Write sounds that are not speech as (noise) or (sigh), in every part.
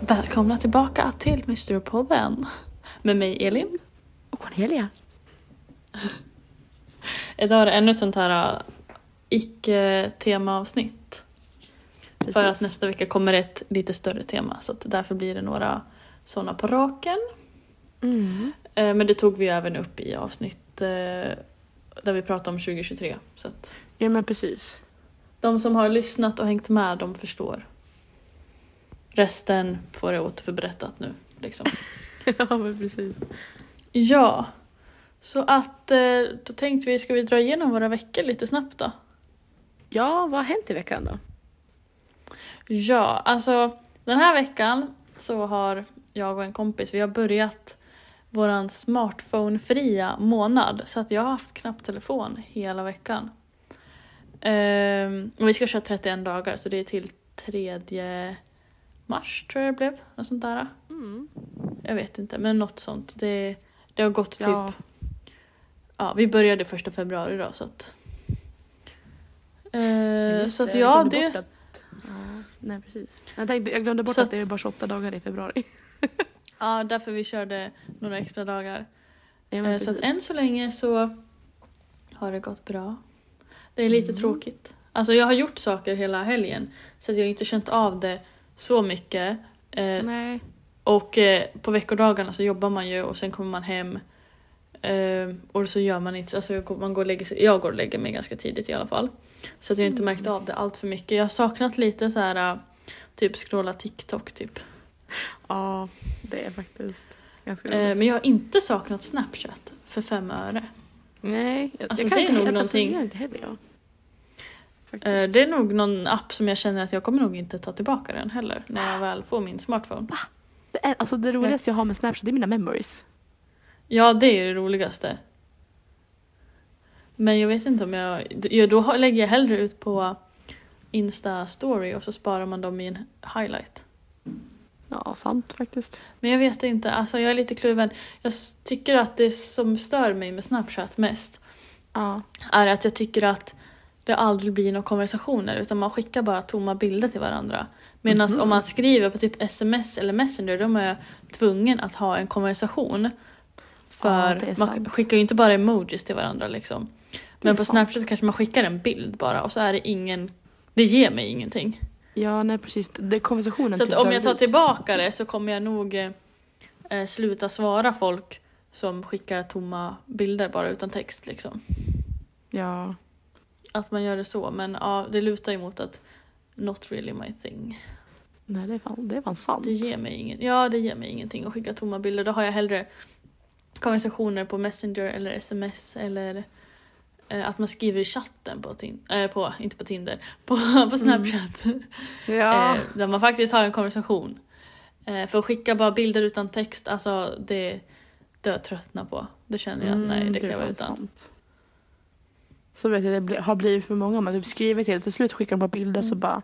Välkomna tillbaka till Mysterypodden med mig Elin. Och Cornelia. Idag är det ännu ett sånt här äh, icke-temaavsnitt. För att nästa vecka kommer ett lite större tema så därför blir det några sådana på raken. Mm. Eh, Men det tog vi även upp i avsnitt eh, där vi pratade om 2023. Så Ja men precis. de som har lyssnat och hängt med de förstår. Resten får jag återförberättat nu. Liksom. (laughs) ja men precis. Ja, så att eh, då tänkte vi, ska vi dra igenom våra veckor lite snabbt då? Ja, vad har hänt i veckan då? Ja, alltså den här veckan så har jag och en kompis, vi har börjat våran smartphone-fria månad. Så att jag har haft knappt telefon hela veckan. Ehm, och vi ska köra 31 dagar så det är till 3 mars tror jag det blev. Något sånt där. Mm. Jag vet inte, men något sånt. Det, det har gått typ... Ja. Vi började första februari då så att... Eh, så att jag ja, det... Att, ja, nej precis. Jag, tänkte, jag glömde bort att, att- det är bara 28 dagar i februari. (laughs) Ja, därför vi körde några extra dagar. Ja, Eh, så att än så länge så har det gått bra. Det är lite Mm. tråkigt. Alltså jag har gjort saker hela helgen så att jag har inte känt av det så mycket. Eh, Nej. och eh, på veckodagarna så jobbar man ju och sen kommer man hem eh, och så gör man inte, alltså man går lägger sig, jag går och lägger mig ganska tidigt i alla fall. Så att jag inte Mm. märkt av det allt för mycket. Jag har saknat lite så här eh, typ scrolla TikTok typ. Ja, det är faktiskt ganska Eh, roligt. men jag har inte saknat Snapchat för fem öre. Nej, jag, Alltså, jag kan det är inte nog heller, alltså, någonting- inte heller jag. Faktiskt. Eh, Det är nog någon app som jag känner att jag kommer nog inte ta tillbaka den heller när jag väl får min smartphone. Det, är, alltså, det roligaste jag har med Snapchat det är mina memories. Ja, det är det roligaste. Men jag vet inte om jag... Ja, då lägger jag hellre ut på Insta-story och så sparar man dem i en highlight. Ja, sant faktiskt. Men jag vet inte, alltså jag är lite kluven. Jag tycker att det som stör mig med Snapchat mest Ja. är att jag tycker att det aldrig blir några konversationer utan man skickar bara tomma bilder till varandra. Medan Mhm. om man skriver på typ sms eller messenger då är jag tvungen att ha en konversation. För Ja, man sant. skickar ju inte bara emojis till varandra liksom. Men på sant. Snapchat kanske man skickar en bild bara och så är det ingen det ger mig ingenting. Ja, nej precis. Det konversationen Så att typ om jag tar ut. tillbaka det så kommer jag nog eh, eh, sluta svara folk som skickar tomma bilder bara utan text liksom. Ja. Att man gör det så, men ja, det lutar ju mot att not really my thing. Nej, det är fan, det är fan sant. Det ger mig ingen, ja, det ger mig ingenting att skicka tomma bilder. Då har jag hellre konversationer på Messenger eller sms eller eh, att man skriver i chatten på, tin- eh, på inte på Tinder, (laughs) på, på Snapchat. Ja. eh, där man faktiskt har en konversation. Eh, för att skicka bara bilder utan text, alltså det dör tröttna på. Det känner jag, nej det kan jag vara utan. sant. Så vet jag, det har blivit för många. Man typ skriver till, till slut skickar de på bilder så bara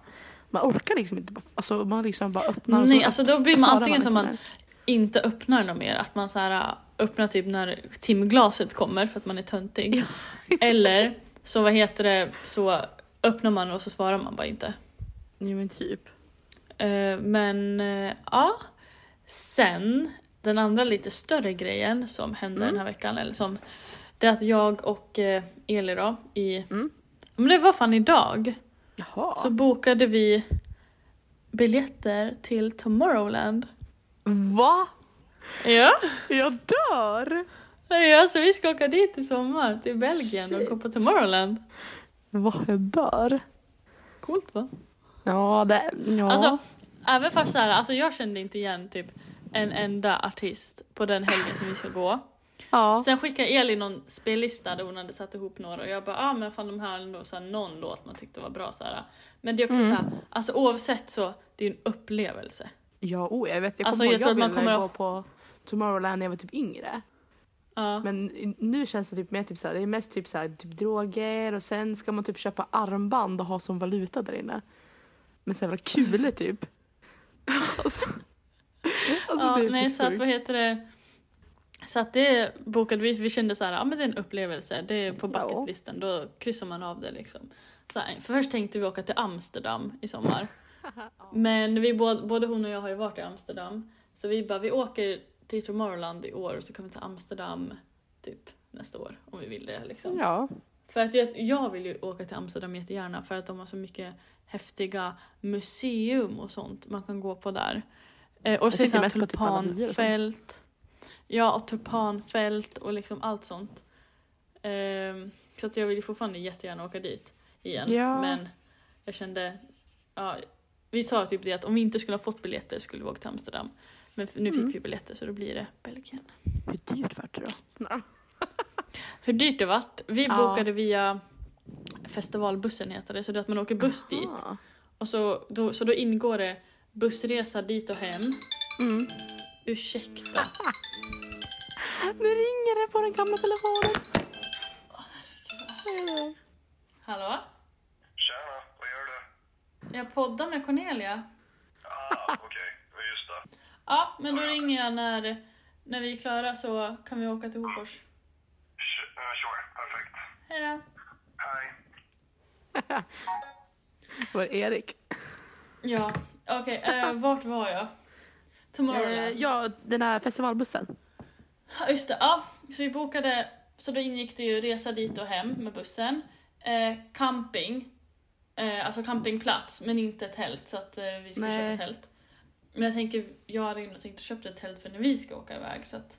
man orkar liksom inte. bara- Alltså man liksom bara öppnar och Nej, så alltså då blir man antingen som man-. Inte öppnar något mer, att man så här, äh, öppnar typ när timglaset kommer för att man är töntig. (laughs) Eller så vad heter det, så öppnar man och så svarar man bara inte. Jo men typ. Eh, men eh, ja, sen den andra lite större grejen som hände Mm. den här veckan, eller som det är att jag och eh, Eli då i, Mm. men det var fan idag, Jaha. så bokade vi biljetter till Tomorrowland. Va? Ja, Jag dör! ja så vi ska åka dit i sommar till Belgien och gå på Tomorrowland. Va? Jag dör. Coolt va? Ja, det... Ja. Alltså, även fast så här, alltså jag kände inte igen typ en enda artist på den helgen som vi ska gå. ja. Sen skickade Elin någon spellista där hon hade satt ihop några och jag bara ah men fan de här är ändå så här, någon låt man tyckte var bra så här. Men det är också Mm. så här, alltså oavsett så det är en upplevelse. Ja, oh, jag vet. Jag Alltså, kommer jag ihåg tror jag att man ville kommer gå att- på Tomorrowland när jag var typ yngre. Ja. Men nu känns det typ mer typ så här, det är mest typ så här, typ droger och sen ska man typ köpa armband och ha som valuta där inne. Med så jävla kulor (laughs) typ. alltså, alltså ja, det är nej, så så att vad heter det? Så att det bokade vi, vi kände så här, ja men det är en upplevelse, det är på Ja. bucketlisten, då kryssar man av det liksom. Så här, för först tänkte vi åka till Amsterdam i sommar. Men vi både, både hon och jag har ju varit i Amsterdam. Så vi bara, vi åker till Tomorrowland i år och så kan vi till Amsterdam typ nästa år om vi vill det liksom. Ja. För att jag, jag vill ju åka till Amsterdam jättegärna för att de har så mycket häftiga museum och sånt man kan gå på där. Eh, och Jag så typ tulpanfält. Ja, och tulpanfält och liksom allt sånt. Ehm, så att jag vill ju fortfarande jättegärna åka dit igen. Ja. Men jag kände, ja, vi sa typ det att om vi inte skulle ha fått biljetter skulle vi åka till Amsterdam. Men nu fick Mm. vi biljetter så då blir det Belgien. Hur dyrt vart det då? (laughs) Hur dyrt det vart? Vi Ja. bokade via festivalbussen heter det, så det är att man åker buss dit. Aha. Och så då, så då ingår det bussresa dit och hem. Mm. Ursäkta. (laughs) Nu ringer det på den gamla telefonen. Jag poddar med Cornelia. Ah, okej, var just det. Ja, men då ringer jag när, när vi är klara så kan vi åka till Hofors. Uh, sure, perfekt. Hej då. Hej. (laughs) Var Erik. Ja, okej. eh, vart var jag? Tomorrowland. Eh, ja, den här festivalbussen. Ja, just det. Ja, så vi bokade, så då ingick det ju resa dit och hem med bussen. Eh, camping, eh, alltså campingplats, men inte tält så att eh, vi ska Nej. köpa tält. Men jag tänker, jag hade ändå tänkt att köpa ett tält för när vi ska åka iväg så att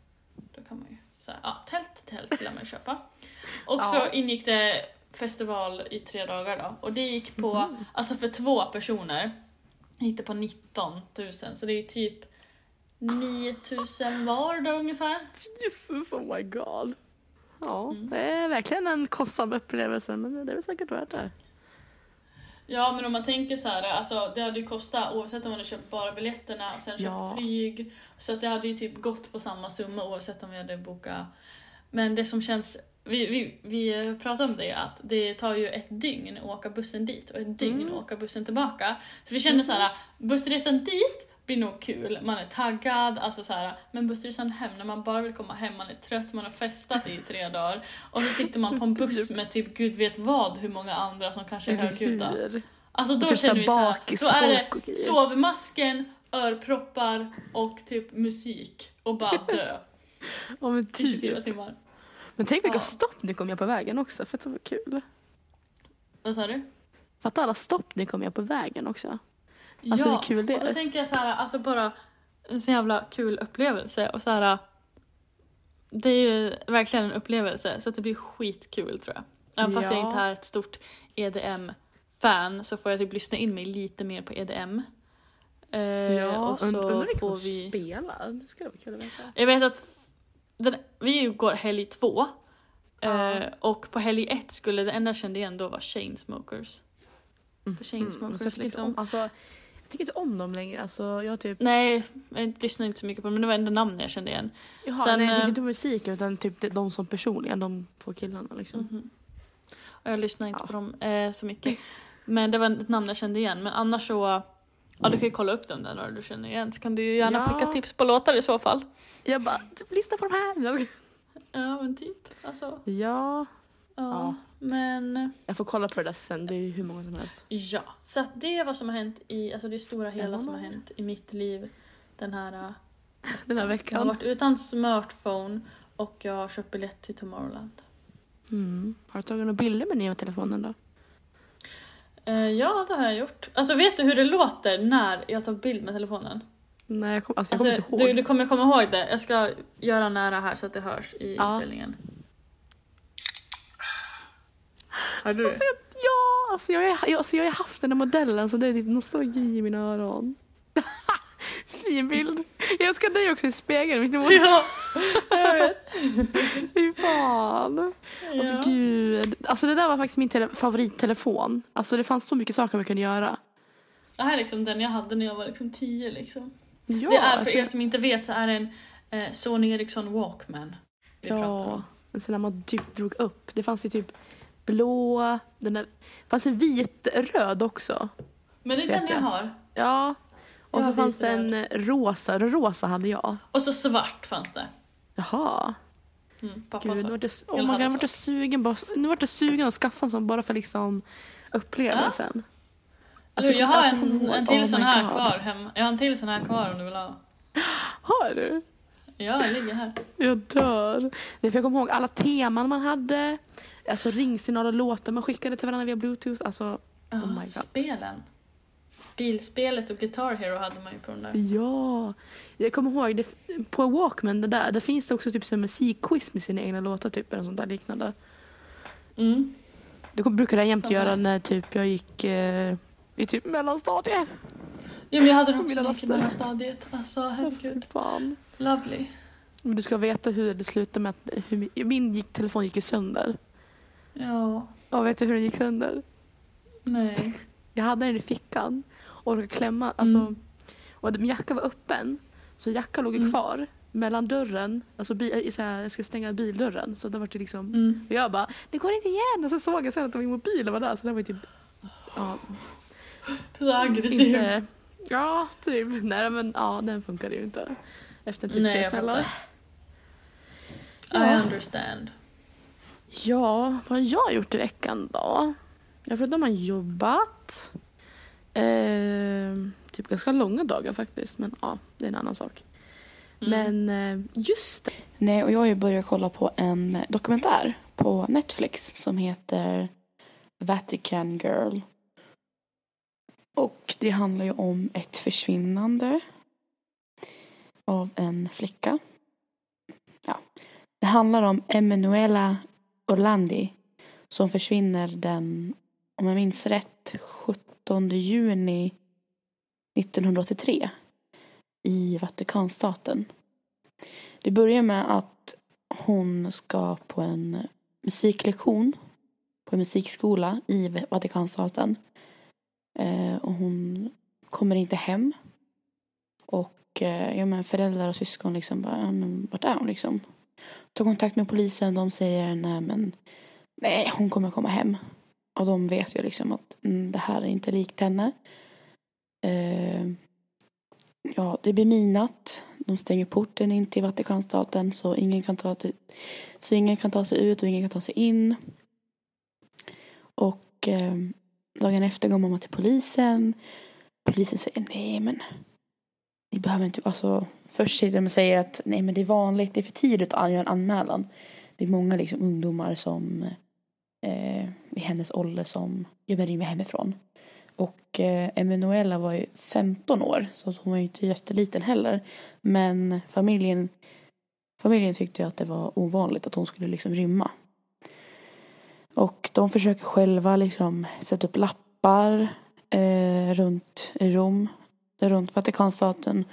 då kan man ju, så här, ja tält, tält vill man köpa. (laughs) Och så Ja. ingick det festival i tre dagar då och det gick på, Mhm. alltså för två personer, gick det på 19 000 så det är typ 9 000 (laughs) var då ungefär. Jesus, oh my god. Ja, Mm. det är verkligen en kostsam upplevelse men det är väl säkert värt det. Ja men om man tänker så här, alltså det hade ju kostat oavsett om man hade köpt bara biljetterna och sen köpt Ja. flyg. Så att det hade ju typ gått på samma summa oavsett om vi hade bokat. Men det som känns, vi, vi, vi pratade om det att det tar ju ett dygn att åka bussen dit och ett dygn Mm. att åka bussen tillbaka. Så vi kände så här, bussresan dit blir nog kul, man är taggad, alltså så här, men bussresan hem när man bara vill komma hem, man är trött, man har festat i tre (laughs) dagar och så sitter man på en buss med typ gud vet vad hur många andra som kanske är högljudda. Alltså då typ känner vi såhär, då är det sovmasken, örproppar och typ musik och bara (laughs) dö Ja men i 24 typ. timmar. Men tänk vilka Ja. stopp ni kom göra på vägen också, för det var kul. Vad sa du? Fatta alla stopp ni kom göra på vägen också. Alltså, hur kul det och då är. tänker jag så här, alltså bara en så jävla kul upplevelse och så här. Det är ju verkligen en upplevelse så att det blir skitkul tror jag. Även fast jag Ja. inte är ett stort EDM-fan så får jag typ lyssna in mig lite mer på EDM. Eh, och så und- undrar vilka som vi... spelar. Det skulle vara kul att veta. Jag vet att den, vi går helg två. Ja. Eh, och på helg ett skulle det enda jag kände igen då var Chainsmokers. För Mm, så Chainsmokers inte liksom. om, alltså, tycker inte om dem längre. Alltså, jag typ, Nej, jag lyssnade inte så mycket på dem men det var enda namn jag kände igen. jaha, Sen, nej, jag eh, tycker inte om musiken utan typ de- som personligen, de två killarna liksom. Mhm. Och jag lyssnade inte Ja. på dem eh, så mycket. Men det var ett namn jag kände igen. Men annars så, ja du kan ju kolla upp dem där några du känner igen. Så kan du ju gärna Ja. skicka tips på låtar i så fall. Jag bara, typ, lyssna på de här. Ja men typ. Alltså, Ja, ja. Ja. Men jag får kolla på det där sen. Det är ju hur många som helst. ja. Så att det är vad som har hänt i, alltså det stora hela som har hänt i mitt liv den här eh, (laughs) Den här Jag har veckan. varit utan smartphone och jag har köpt biljett till Tomorrowland. Mm. Har du tagit några bilder med nya telefonen då? Eh, ja, det har jag gjort. Alltså vet du hur det låter när jag tar bild med telefonen? Nej, jag, kom, alltså, jag Alltså, kommer inte ihåg. du, du kommer komma ihåg det. Jag ska göra nära här så att det hörs i Ja. inspelningen. Hörde du? Alltså, jag, ja, alltså jag, jag, alltså jag har haft den här modellen så det är typ nostalgi i mina öron. (laughs) fin bild. Jag önskar dig också i spegeln mitt emot. (laughs) Ja, jag vet. Fy fan. Alltså Ja. gud. Alltså det där var faktiskt min tele- favorittelefon. Alltså det fanns så mycket saker man kunde göra. Det här är liksom den jag hade när jag var liksom 10 liksom. Ja, det är för alltså, er som inte vet så är det en eh, Sony Ericsson Walkman. vi pratar Ja, om. men sen när man typ drog upp. Det fanns ju typ blå, den där, fanns en vit röd också. Men det är den jag jag. har. Ja. Och Jag så fanns det en rosa, den rosa hade jag. Och så svart fanns det. Jaha. Mm, pappa Gud, nu vart jag, oh my God, jag sugen, bara, nu vart jag sugen att skaffa en sån bara för liksom upplevelsen. Alltså, jag har alltså, en, en till oh sån här God. kvar hemma. Jag har en till sån här kvar om du vill ha. Har du? Ja, den ligger här. Jag dör. Nej, för jag kommer ihåg alla teman man hade. Alltså ringsignaler och låtar man skickade till varandra via bluetooth. Alltså, oh my god. Spelen. Bilspelet och Guitar Hero hade man ju på den där. Ja, jag kommer ihåg det, på Walkman det där, där finns det också typ musikquiz med sina egna låtar typ eller sånt där liknande. Mm. Det brukade jag jämt Som göra nice. när typ jag gick eh, i typ mellanstadiet. Jo, men jag hade Mina också laster. när jag gick i mellanstadiet. Alltså, herregud. fan. Lovely. Men du ska veta hur det slutade med att hur, min- min telefon gick ju sönder. Ja, Och vet du hur den gick sönder? nej. (laughs) Jag hade den i fickan och råkade klämma, alltså, Mm. och min jacka var öppen. Så jackan låg Mm. kvar mellan dörren, alltså bi, i så här, jag ska stänga bildörren. Så det var det liksom, Mm. och jag bara, det går inte igen! Och så såg jag sen att min mobil var där så den var typ, ja, Så aggressiv. inte, ja typ, nej men ja den funkade ju inte. Efter typ Nej, tre smällar. I Ja. understand. Ja, vad har jag gjort i veckan då? Jag förutom har jobbat. Eh, typ ganska långa dagar faktiskt, men ja, det är en annan sak. Mm. Men eh, just det. Nej, och jag har ju börjat kolla på en dokumentär på Netflix som heter Vatican Girl. Och det handlar ju om ett försvinnande av en flicka. Ja. Det handlar om Emanuela Orlandi som försvinner den, om jag minns rätt, 17 juni 1983 i Vatikanstaten. Det börjar med att hon ska på en musiklektion på en musikskola i Vatikanstaten. Eh, och hon kommer inte hem. Och eh, ja, men föräldrar och syskon liksom bara, ja, men vart är hon liksom? Tar kontakt med polisen, de säger nej men nej hon kommer komma hem. Och de vet ju liksom att mm, det här är inte likt henne. Eh, ja, det blir minat, De stänger porten in till Vatikanstaten så ingen kan ta, till, så ingen kan ta sig ut och ingen kan ta sig in. Och eh, dagen efter går mamma till polisen. Polisen säger nej men ni behöver inte, alltså först sitter de och säger att nej men det är vanligt, det är för tidigt att göra en anmälan. Det är många liksom ungdomar som eh, i hennes ålder som ja, rymmer hemifrån. Och eh, Emanuela var ju 15 år så hon var ju inte jätteliten heller. Men familjen, familjen tyckte ju att det var ovanligt att hon skulle liksom rymma. Och de försöker själva liksom sätta upp lappar eh, runt Rom, runt Vatikanstaten.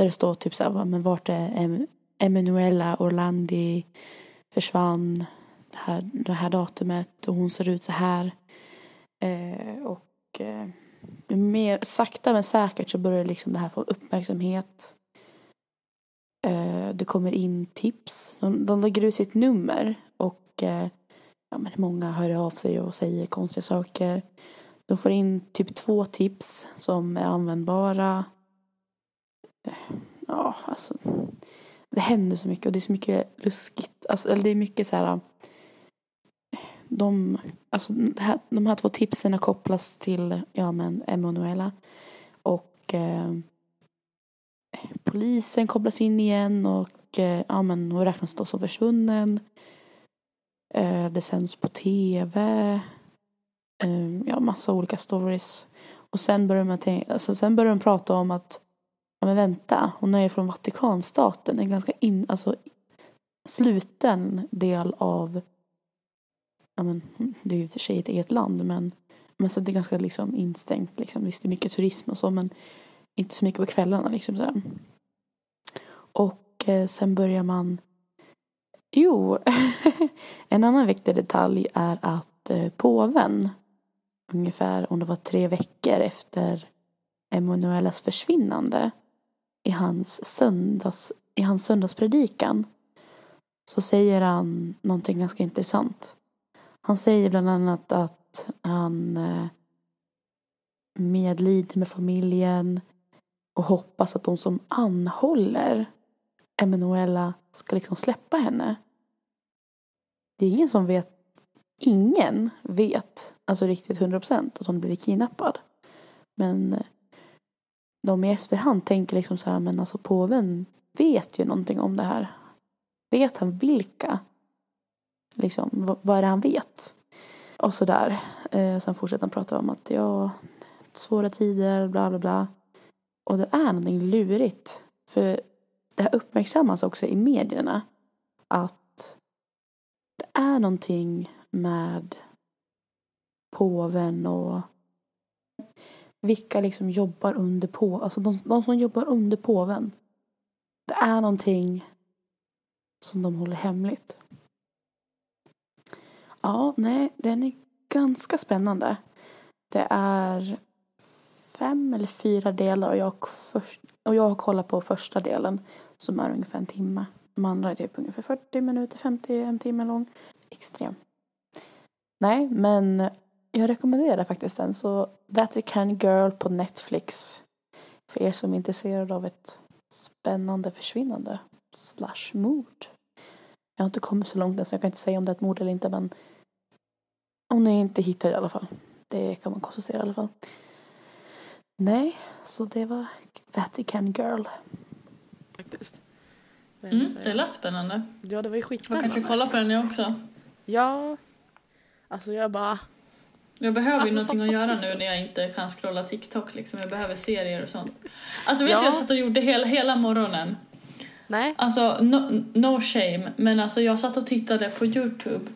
Där det står typ så här, men vart är em- Emanuela Orlandi försvann det här, det här datumet och hon ser ut så här. Eh, och eh, mer sakta men säkert så börjar liksom det här få uppmärksamhet. Eh, det kommer in tips. De, de lägger ut sitt nummer och eh, ja, men många hör av sig och säger konstiga saker. De får in typ två tips som är användbara. Ja, alltså. Det händer så mycket och det är så mycket luskigt. Alltså, eller det är mycket så här. De, alltså, här, de här två tipsen kopplas till ja, men Emanuela. Och eh, polisen kopplas in igen och eh, ja, men, hon räknas då som försvunnen. Eh, det sänds på tv. Eh, ja, massa olika stories. Och sen börjar man tänka, alltså, sen börjar de prata om att ja men vänta, hon är ju från Vatikanstaten, en ganska in, alltså, sluten del av, ja men det är ju i och för sig ett eget land men, men så det är ganska liksom instängt liksom. Visst det är mycket turism och så men inte så mycket på kvällarna liksom sådär. Och eh, sen börjar man, jo, (laughs) en annan viktig detalj är att eh, påven ungefär om det var tre veckor efter Emanuelas försvinnande i hans, söndags, i hans söndagspredikan så säger han någonting ganska intressant. Han säger bland annat att han eh, medlider med familjen och hoppas att de som anhåller Emanuela ska liksom släppa henne. Det är ingen som vet, ingen vet alltså riktigt 100% att hon blivit kidnappad. Men eh, de i efterhand tänker liksom så här, men alltså påven vet ju någonting om det här. Vet han vilka? Liksom, vad, vad är det han vet? Och så där. Eh, sen fortsätter han prata om att ja, svåra tider, bla bla bla. Och det är någonting lurigt. För det här uppmärksammas också i medierna. Att det är någonting med påven och vilka liksom jobbar under på, alltså de, de som jobbar under påven. Det är någonting som de håller hemligt. Ja, nej, den är ganska spännande. Det är fem eller fyra delar och jag, först, och jag har kollat på första delen som är ungefär en timme. De andra är typ ungefär 40 minuter, 50, en timme lång. Extrem. Nej, men jag rekommenderar faktiskt den. Så Vatican Girl på Netflix. För er som är intresserade av ett spännande försvinnande slash mord. Jag har inte kommit så långt än så jag kan inte säga om det är ett mord eller inte men hon är inte hittad i alla fall. Det kan man konstatera i alla fall. Nej, så det var Vatican Girl. Faktiskt. Mm, det lät spännande. Ja, det var ju Jag skitspännande. kanske kolla på den jag också. Ja. Alltså jag bara... Jag behöver ju Alltså, någonting att göra nu när jag inte kan scrolla TikTok liksom. Jag behöver serier och sånt. Alltså vet Ja. du, jag satt och gjorde hela, hela morgonen. Nej. Alltså no, no shame, men alltså jag satt och tittade på Youtube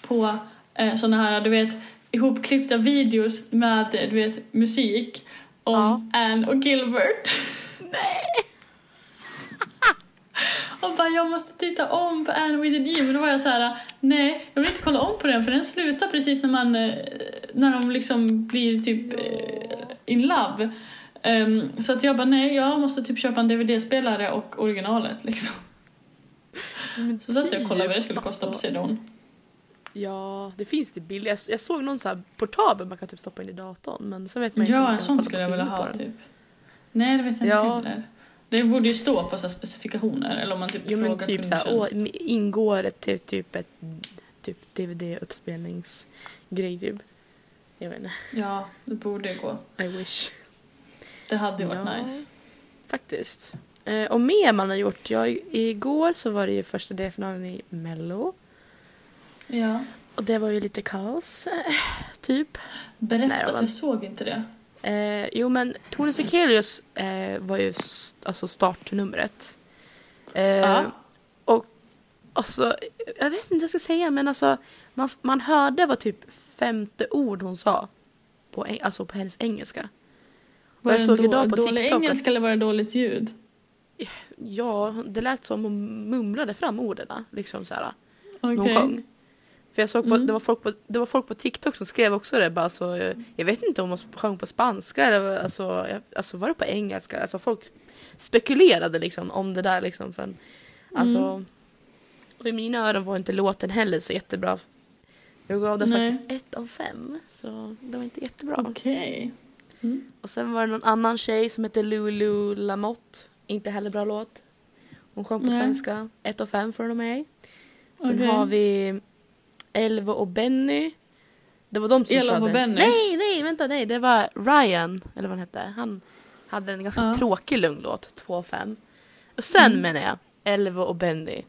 på eh, såna här, du vet, ihopklippta videos med, du vet, musik om Anne och Gilbert. Nej! Och bara, jag måste titta om på Anne with an E, men då var jag så här, nej, jag vill inte kolla om på den för den slutar precis när man, eh, när de liksom blir typ eh, in love. Ehm, så att jag bara, nej, jag måste typ köpa en DVD-spelare och originalet liksom. Men Så satt jag och kollade vad det typ, skulle kosta på alltså, Cedon. Ja, det finns det billigt. Jag, jag såg någon så här portabel man kan typ stoppa in i datorn men så vet man inte Ja, en sån skulle på jag vilja på ha typ. Nej, det vet jag inte Ja. heller. Det borde ju stå på så här specifikationer eller om man typ Jo men typ såhär, åh, kundtjänst. ingår det till typ ett typ DVD-uppspelningsgrej typ? Jag vet inte, Ja, det borde gå. I wish. Det hade ju varit Ja. nice. Faktiskt. Eh, och mer man har gjort, ja, i- igår så var det ju första delfinalen i mello. Ja. Och det var ju lite kaos, eh, typ. Berätta, Nej, jag såg inte det. Eh, jo men Tone Sekelius eh, var ju alltså startnumret. Eh, Ja. Och alltså, jag vet inte vad jag ska säga men alltså man, man hörde vad typ femte ord hon sa. På, alltså på hennes engelska. Var jag det såg idag på dålig TikTok att- engelska eller var det dåligt ljud? Ja, det lät som hon mumlade fram orden liksom så här. Okej. när hon sjöng. För jag såg på, Mm. det, var folk på, det var folk på TikTok som skrev också det. Bara så, eh, jag vet inte om hon sjöng på spanska eller alltså, jag, alltså var det på engelska? Alltså folk spekulerade liksom om det där liksom. För, alltså, Mm. Och i mina öron var inte låten heller så jättebra. Jag gav den Nej. faktiskt ett av fem. Så det var inte jättebra. Okej. Mm. Och sen var det någon annan tjej som hette Lulu Lamotte. Inte heller bra låt. Hon sjöng på Nej. svenska. Ett av fem från mig. Sen Okej. har vi Elva och Benny. Det var de som Elva körde. och Benny? Nej, nej, vänta, nej. Det var Ryan, eller vad han hette. Han hade en ganska Ja. tråkig lugn låt, 2 av 5. Och sen Mm. menar jag, Elva och Benny.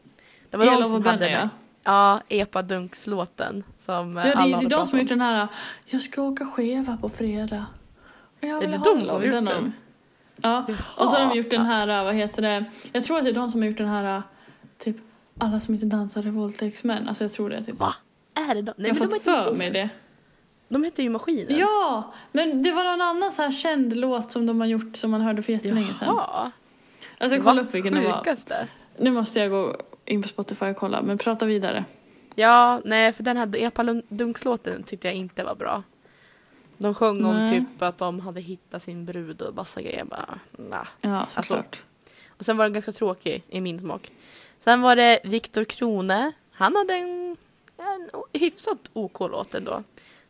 Det var de Elva som och hade Benny, den. ja. Epadunks-låten som Ja, eh, det, alla det är de som har gjort den här Jag ska åka skeva på fredag. Och jag Är det ha de som har gjort den? Ja, och så har de Jaha. gjort den här, vad heter det? Jag tror att det är de som har gjort den här, typ alla som inte dansar är våldtäktsmän. Alltså jag tror det. Typ. Va? Är det de? Nej, jag har fått för mig det. De heter ju Maskinen. Ja, men det var någon annan så här känd låt som de har gjort som man hörde för jättelänge sedan. Jaha. Alltså kolla upp vilken det var. Nu måste jag gå in på Spotify och kolla, men prata vidare. Ja, nej för den här Epalundungslåten tyckte jag inte var bra. De sjöng om Nej. typ att de hade hittat sin brud och massa grejer. Bara, nah. Ja, Alltså, såklart. Och sen var den ganska tråkig i min smak. Sen var det Viktor Krone. Han hade en, en hyfsat OK låt ändå.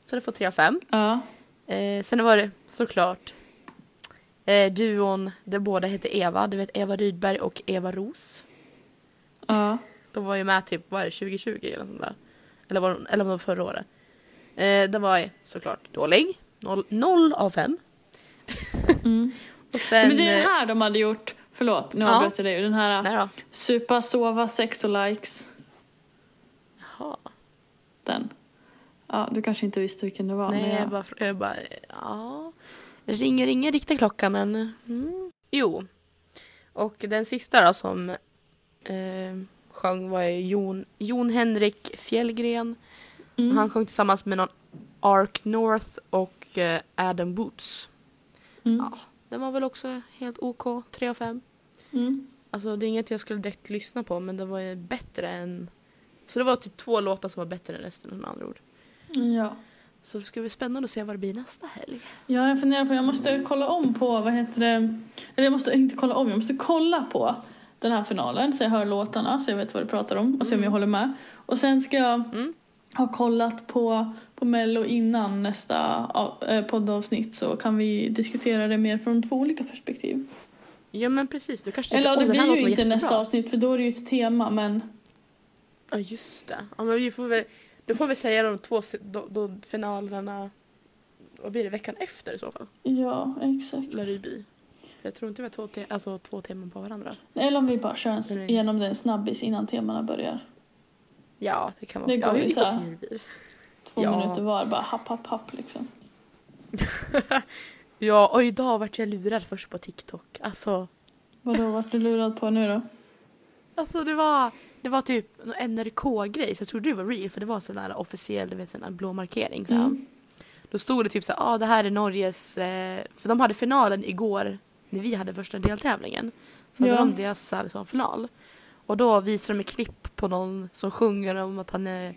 Så det får 3 av 5. Ja. Eh, sen var det såklart eh, duon där båda hette Eva. Du vet Eva Rydberg och Eva Ros. Ja. (laughs) De var ju med typ, vad är det, 2020 eller sånt där. Eller var de, eller var de förra året? Eh, den var såklart dålig. Noll, noll av fem. (laughs) Mm. Och sen... Men det är eh, den här de hade gjort, förlåt nu Ja. avbröt jag dig, den här Nej då. Supa, sova, sex och likes. Jaha. Den. Ja, du kanske inte visste vilken det var. men Nej, jag... jag bara, jag bara, ja. Det ringer ingen riktig klocka men, mm. jo. Och den sista då som eh, sjöng var ju Jon, Jon Henrik Fjällgren. Mm. Han sjöng tillsammans med någon Ark North och eh, Adam Boots. Mm. Ja, den var väl också helt OK, 3 av 5. Mm. Alltså det är inget jag skulle direkt lyssna på men den var ju bättre än... Så det var typ två låtar som var bättre än resten med andra ord. Ja. Så det ska bli spännande att se vad det blir nästa helg. ja, jag funderar på, jag måste kolla om på, vad heter det, eller jag måste inte kolla om, jag måste kolla på den här finalen så jag hör låtarna så jag vet vad du pratar om och se om Mm. jag håller med. Och sen ska jag Mm. ha kollat på, på Mello innan nästa av- eh, poddavsnitt så kan vi diskutera det mer från två olika perspektiv. Ja men precis, du kanske Eller det "Åh, den här blir ju inte nästa jättebra." avsnitt för då är det ju ett tema men Ja just det. Ja, men vi får väl, då får vi säga de två då, då finalerna, vad blir det, veckan efter i så fall? ja, exakt. Det bli. För jag tror inte vi har två, te- alltså, två teman på varandra. Eller om vi bara kör en, Nej. igenom den snabbis innan temana börjar. Ja det kan man Det också. går ja, ju vi så får här. se hur det blir. Två Ja. minuter var, bara happ, happ, happ liksom. (laughs) Ja och idag vart jag lurad först på TikTok. Alltså, Vadå, vart du lurad på nu då? alltså det var, det var typ en NRK-grej så jag trodde det var real för det var sån där officiell, du vet sån där blå markering så här. Mm. Då stod det typ så ja ah, det här är Norges, eh, för de hade finalen igår när vi hade första deltävlingen. Så hade Ja. de deras så här, liksom, final. Och då visar de ett klipp på någon som sjunger om att han är,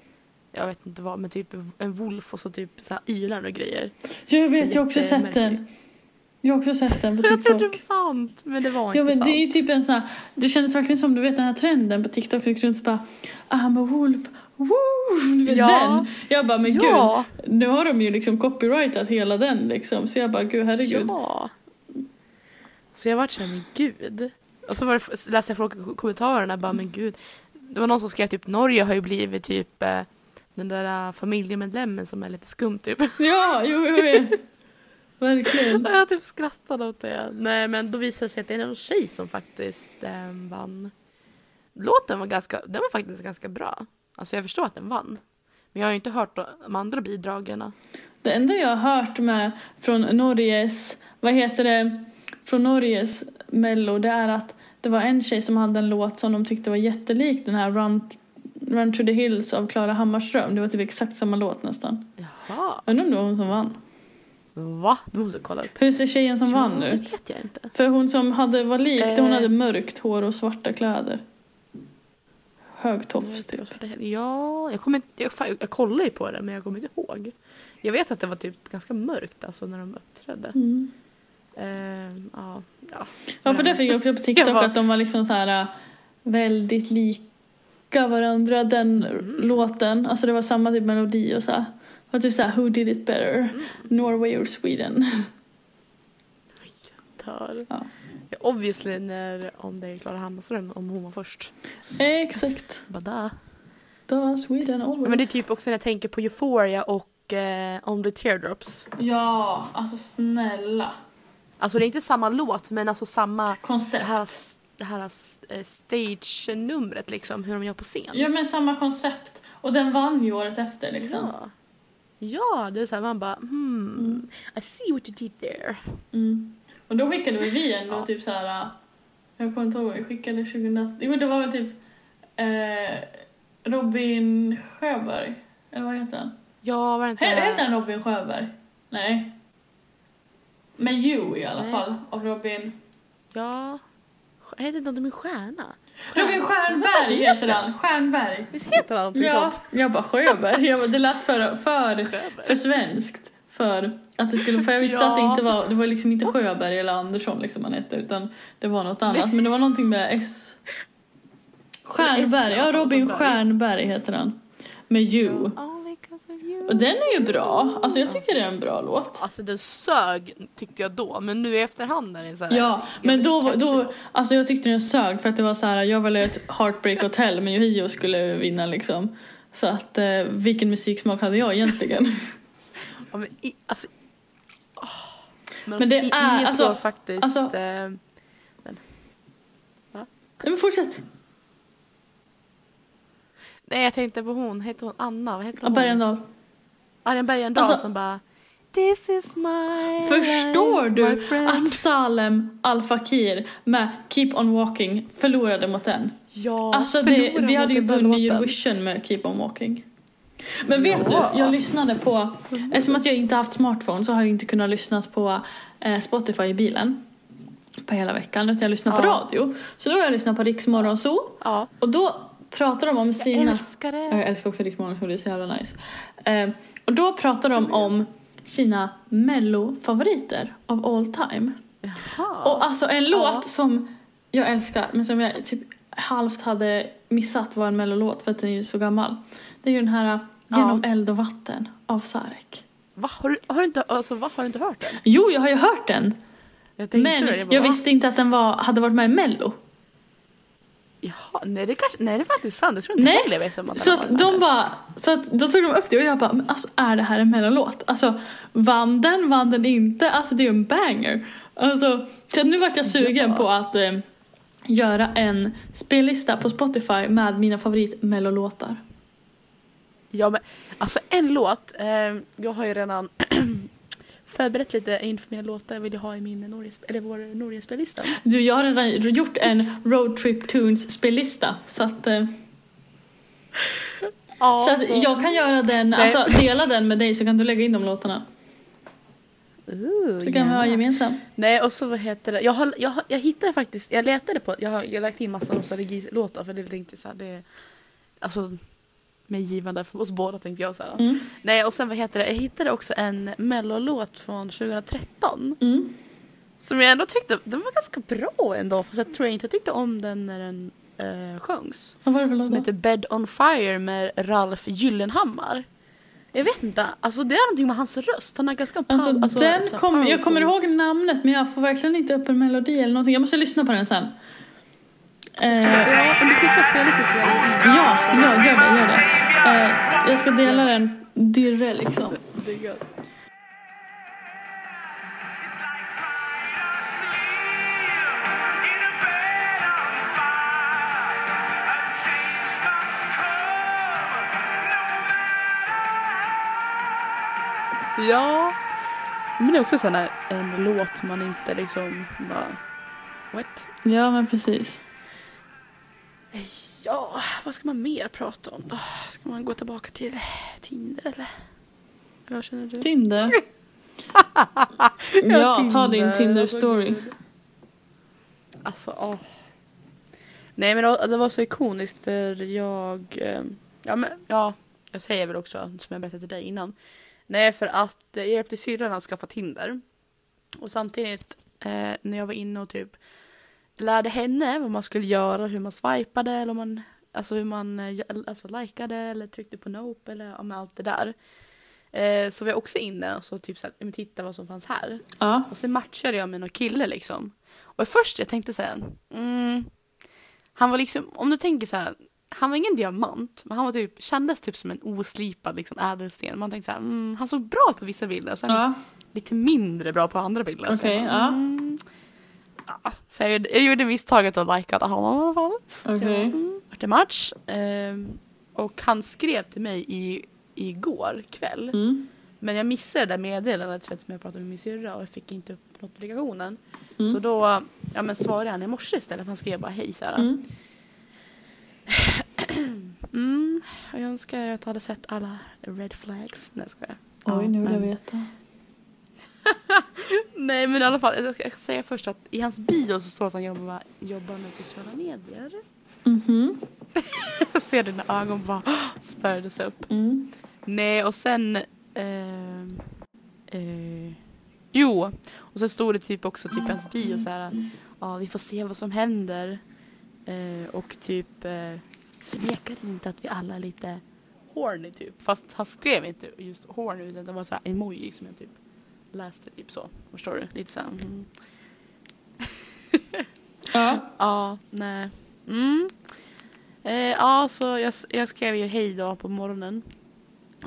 jag vet inte vad, men typ en wolf och så typ så här ylar och grejer. Ja, jag vet, Så jag har också sett den. Jag har också sett den på Jag trodde det TikTok. var sant men det var Ja inte men sant. det är typ en sån här, det kändes verkligen som du vet den här trenden på TikTok, du gick runt och bara I'm a wolf, woo! Du vet Ja. den. Jag bara men ja, gud, nu har de ju liksom copyrightat hela den liksom. Så jag bara gud herregud. ja. Så jag vart såhär, men gud. Och så var det, läste jag frågor kommentarerna bara, men gud. Det var någon som skrev typ Norge har ju blivit typ eh, den där eh, familjemedlemmen som är lite skum typ. Ja, jo jag vet. Verkligen. jag typ skrattade åt det. Nej men då visade det sig att det är en tjej som faktiskt eh, vann. Låten var ganska, den var faktiskt ganska bra. Alltså jag förstår att den vann. Men jag har ju inte hört de andra bidragen. Det enda jag har hört med från Norges, vad heter det, från Norges mello det är att det var en tjej som hade en låt som de tyckte var jättelik den här Run, Run to the Hills av Klara Hammarström. Det var typ exakt samma låt nästan. Jaha. Undrar om det var hon som vann. Va? Det måste kolla upp. Hur ser tjejen som vann ja, ut? Det vet jag inte. För hon som hade var lik, hon Eh. hade mörkt hår och svarta kläder. Hög tofs typ. Ja, jag, kommer jag, fan, jag kollar ju på det men jag kommer inte ihåg. Jag vet att det var typ ganska mörkt alltså när de uppträdde. Mm. Ehm, ja, ja. Ja för det fick jag också på (laughs) TikTok var- att de var liksom så här äh, väldigt lika varandra den Mm. låten. Alltså det var samma typ melodi och så. här. Det var typ så här, who did it better? Mm. Norway or Sweden? Tar. Ja. Ja, obviously när, om det är Klara Hammarström, om hon var först. Exakt. Där. Då Sweden always. Ja, men det är typ också när jag tänker på Euphoria och eh, On the Teardrops. Ja, alltså snälla. Alltså det är inte samma låt men alltså samma, det Koncept. här, det här eh, stage-numret liksom, hur de gör på scen. Ja men samma koncept. Och den vann ju året efter liksom. Ja. Ja, det är såhär man bara hmm, Mm. I see what you did there. Mm. Och då skickade väl vi ändå Ja. typ så här. Jag kommer inte ihåg, vi skickade 2000. Jo det var väl typ eh, Robin Sjöberg. Eller vad heter han? Ja, var det inte... He- Heter han Robin Sjöberg? Nej. Med You i alla Nej. fall. Av Robin. Ja. Heter inte de är stjärna. Robin Stjernberg heter han. Stjernberg. Visst heter han någonting Ja, sånt? jag bara Sjöberg. Jag bara, det lät för, för, för svenskt. För att det skulle, för jag visste Ja. att det inte var, det var liksom inte Sjöberg eller Andersson liksom han hette utan det var något annat. Men det var någonting med S. Stjernberg, ja Robin. Stjernberg heter han. Med You. Och den är ju bra. Alltså jag tycker det är en bra låt. Alltså den sög tyckte jag då, men nu i efterhand är den så här. Ja, men då, då, alltså jag tyckte den sög för att det var så här, jag ville ett Heartbreak Hotel men Yohio skulle vinna liksom. Så att eh, vilken musiksmak hade jag egentligen? (laughs) Ja, men, i, alltså, åh. men, Men det alltså, är- ingen alltså- faktiskt... alltså- eh, Nej men fortsätt. nej jag tänkte på hon, hette hon Anna? Vad hette hon? Bergendahl. Arjen Bergendahl Alltså- som bara This is my Förstår life, my du friend." att Salem Al Fakir med Keep On Walking förlorade mot den? Ja, Alltså det, vi hade ju vunnit. Eurovision med Keep On Walking. Men vet Ja. du, jag lyssnade på, eftersom att jag inte haft smartphone så har jag inte kunnat lyssna på eh, Spotify i bilen på hela veckan utan jag lyssnar på Ja. radio. Så då har jag lyssnat på Rix Morgonzoo Ja, och då pratar de om jag sina... älskar det. Ja, Jag älskar också Rix Morgonzoo, det är så jävla nice. Och då pratar de om sina mello-favoriter of all time. Jaha. Och alltså en Ja. låt som jag älskar men som jag typ halvt hade missat var en mellolåt för att den är så gammal. Det är ju den här Genom eld och vatten av Sarek. Va? Har, du, har, du inte, alltså, va? har du inte hört den? Jo, jag har ju hört den. Jag Men det, jag, bara, va? visste inte att den var, hade varit med i mello. Jaha, nej det, kanske, nej det är faktiskt sant. Jag tror inte Nej, heller jag att Så att de bara, så att då tog de upp det och jag bara, men alltså är det här en mellolåt? Alltså vann den, vann den inte? Alltså det är ju en banger. Alltså, så nu vart jag sugen Ja. på att eh, göra en spellista på Spotify med mina favorit mellolåtar. Ja men alltså en låt. Eh, jag har ju redan (clears throat) förberett lite inför mina låtar jag vill ha i min Norge, eller vår Norge-spellista. Du, jag har redan gjort en Road Trip Tunes spellista så att, eh, Ja, så att jag kan göra den, Nej. alltså dela den med dig så kan du lägga in de låtarna. Uh, Så kan vi ha gärna. gemensamt. Nej och så vad heter det. Jag, har, jag, har, jag hittade faktiskt, jag letade på, jag har, jag har lagt in massa nostalgilåtar för det tänkte så här, det Alltså med givande för oss båda tänkte jag här. Mm. Nej och sen vad heter det, jag hittade också en mellolåt från 2013. Mm. Som jag ändå tyckte, den var ganska bra ändå fast jag tror jag inte jag tyckte om den när den eh, sjöngs. Vad var det för låt Som heter Bed on Fire med Ralf Gyllenhammar. Jag vet inte, alltså det är någonting med hans röst. Han har ganska Alltså, pow- alltså, den så här kom, jag kommer ihåg namnet men jag får verkligen inte upp en melodi eller någonting. Jag måste lyssna på den sen. Ska jag, ja, om du skickar spellistan så gör det. Ja, ja gör det, gör det. Eh, jag ska dela den dirre liksom. Det är gött. Ja. Men det är också sån här, en låt man inte liksom bara... What? Ja men precis. Ja, vad ska man mer prata om då? Ska man gå tillbaka till Tinder eller? Vad känner du? Tinder. (laughs) ja, ta din Tinder, Tinder alltså, åh. Nej men det var så ikoniskt för jag, eh, ja men ja, jag säger väl också som jag berättade till dig innan. Nej för att jag hjälpte syrran att skaffa Tinder. Och samtidigt eh, när jag var inne och typ lärde henne vad man skulle göra, hur man swipade eller om man, alltså hur man eh, alltså, likade eller tryckte på nope eller om allt det där. Eh, så var jag också inne och så typ så här, titta vad som fanns här. Ja. Och sen matchade jag med någon kille liksom. Och först jag tänkte så här, mm, han var liksom, om du tänker så här, han var ingen diamant, men han var typ, kändes typ som en oslipad liksom, ädelsten. Man tänkte så här, mm, han såg bra ut på vissa bilder sen Ja. lite mindre bra på andra bilder. Så jag bara, ja. Mm, ja. Så jag, jag gjorde misstaget att likea honom i alla fall. Så jag, Okej. mm, vart det match. Ehm, och han skrev till mig i, igår kväll. Mm. Men jag missade det där meddelandet för att jag pratade med min syrra och jag fick inte upp notifikationen. Mm. Så då ja, men svarade han i morse istället. Han skrev bara hej Sara. Mm. (clears throat) Mm. och jag önskar att jag hade sett alla red flags. Nej jag skojar. Oj, Ja, nu vill jag men- veta. (laughs) Nej men i alla fall, jag ska säga först att i hans bio så står det att han jobbar, jobbar med sociala medier. Mhm. Jag (laughs) ser dina ögon bara (gasps) spärrades upp. Mm. Nej och sen... Eh, eh, jo, och sen stod det typ också typ hans bio så här. Ja vi får se vad som händer. Eh, och typ eh, förnekade inte att vi alla är lite horny typ. Fast han skrev inte just horny utan det var så här emoji som jag typ läste typ så. Förstår du? Lite så här, mm. (laughs) Ja. Ja, nej. Mm. Eh, ja, så jag, jag skrev ju hej då på morgonen.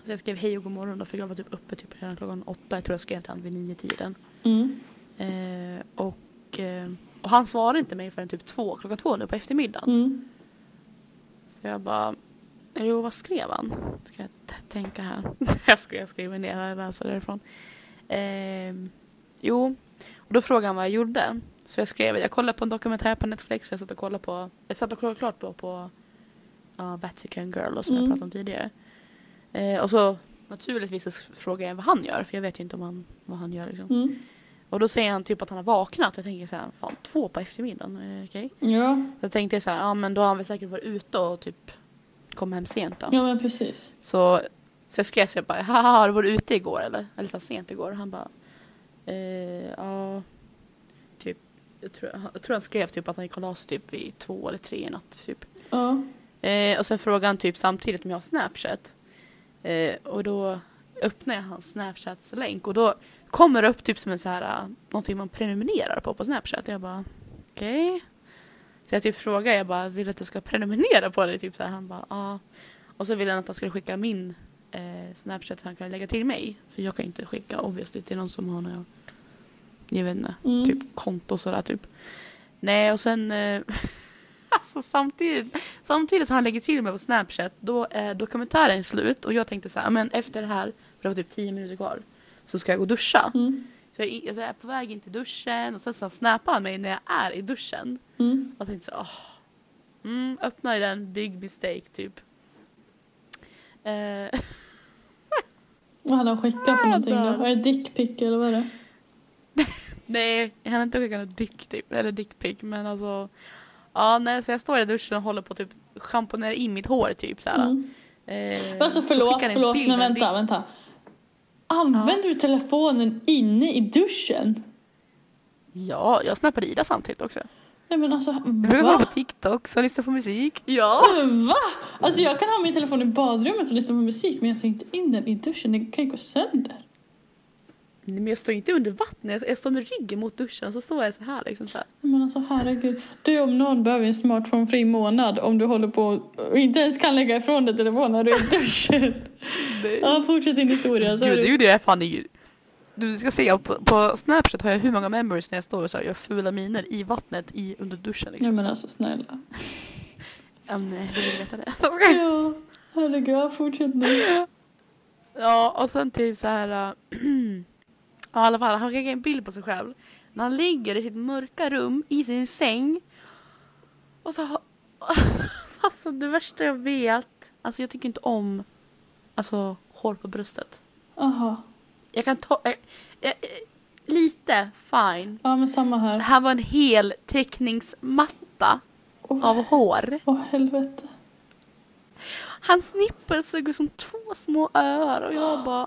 Så jag skrev hej och god morgon då för jag var typ uppe typ redan klockan åtta. Jag tror jag skrev till honom vid nio tiden. Mm. Eh, och, eh, och han svarade inte mig förrän typ två, klockan två nu på eftermiddagen. Mm. Så jag bara, jo vad skrev han? Ska jag tänka här. (laughs) jag jag skriva ner här och läsa därifrån. Eh, jo, och då frågade han vad jag gjorde. Så jag skrev, jag kollade på en dokumentär på Netflix för jag satt och kollade på, jag satt och kollade klart på, på uh, Vatican Girl och som Mm. jag pratade om tidigare. Eh, och så naturligtvis så frågar jag vad han gör för jag vet ju inte om han, vad han gör liksom. Mm. Och då säger han typ att han har vaknat. Jag tänker så här, fan två på eftermiddagen, eh, okej. Ja. Så jag tänkte så här, ja men då har han väl säkert varit ute och typ kom hem sent då. ja, men precis. Så, så jag skrev så jag bara, haha har du varit ute igår eller? Eller så sent igår. Han bara, eh, ja, typ, jag tror, jag tror han skrev typ att han gick och la sig typ vid två eller tre i natt typ. Ja. Eh, och sen frågade han typ samtidigt om jag har Snapchat. Eh, och då öppnar jag hans Snapchats länk och då kommer det upp typ som en så här, uh, någonting man prenumererar på på Snapchat. Jag bara, okej. Så jag typ frågar, jag bara, vill du att jag ska prenumerera på det? Typ så här. Han bara, ja. Och så ville han att jag skulle skicka min eh, Snapchat han kan lägga till mig. För jag kan inte skicka obviously till någon som har några, jag vet inte, Mm. typ konto och sådär typ. Nej och sen eh, (laughs) Alltså samtidigt, samtidigt som han lägger till mig på Snapchat då är dokumentären slut och jag tänkte så här, men efter det här, för det var typ 10 minuter kvar, så ska jag gå och duscha. Mm. Så jag, alltså jag är på väg in till duschen och sen så snappar han mig när jag är i duschen. Mm. Och tänkte så åh. Mm, öppnar den, big mistake typ. Eh, Vad (laughs) hade han skickat för någonting då? Är det dickpic eller vad är det? (laughs) nej, jag hann inte skicka något dick typ, eller dickpic men alltså. Ja nej så jag står i duschen och håller på typ schamponera in mitt hår typ såhär. Mm. Eh, Alltså förlåt, förlåt bild men vänta, vänta. Använder du telefonen inne i duschen? Ja, jag snappade Ida samtidigt också. Nej men alltså, Jag brukar kolla på TikTok och lyssna på musik. Ja! Va? Alltså jag kan ha min telefon i badrummet och lyssna på musik men jag tar inte in den i duschen, den kan ju gå sönder. Nej, men jag står inte under vattnet, jag står med ryggen mot duschen så står jag så här liksom så här. Nej, Men alltså herregud, du om någon behöver en smartphone-fri månad om du håller på och inte ens kan lägga ifrån dig telefonen när du är i duschen. (laughs) Ja, fortsätt din historia. Gud, det är ju det jag fan är Du ska se, på, på Snapchat har jag hur många memories när jag står och så här, gör fula miner i vattnet i, under duschen. Nej Liksom. men alltså snälla. Ja, nej, du vill veta det. (laughs) Ja, herregud, fortsätt nu. Ja, och sen typ så här. äh, (clears throat) ja, i alla fall, han skickar en bild på sig själv. När han ligger i sitt mörka rum i sin säng. Och så har... (laughs) Alltså det värsta jag vet. Alltså jag tycker inte om alltså, hår på bröstet. Aha. Jag kan ta... eh, eh, lite, fine. Ja men samma Det här. här var en hel teckningsmatta Åh av hår. åh, helvete. Hans nippel såg ut som två små öar och jag (gasps) bara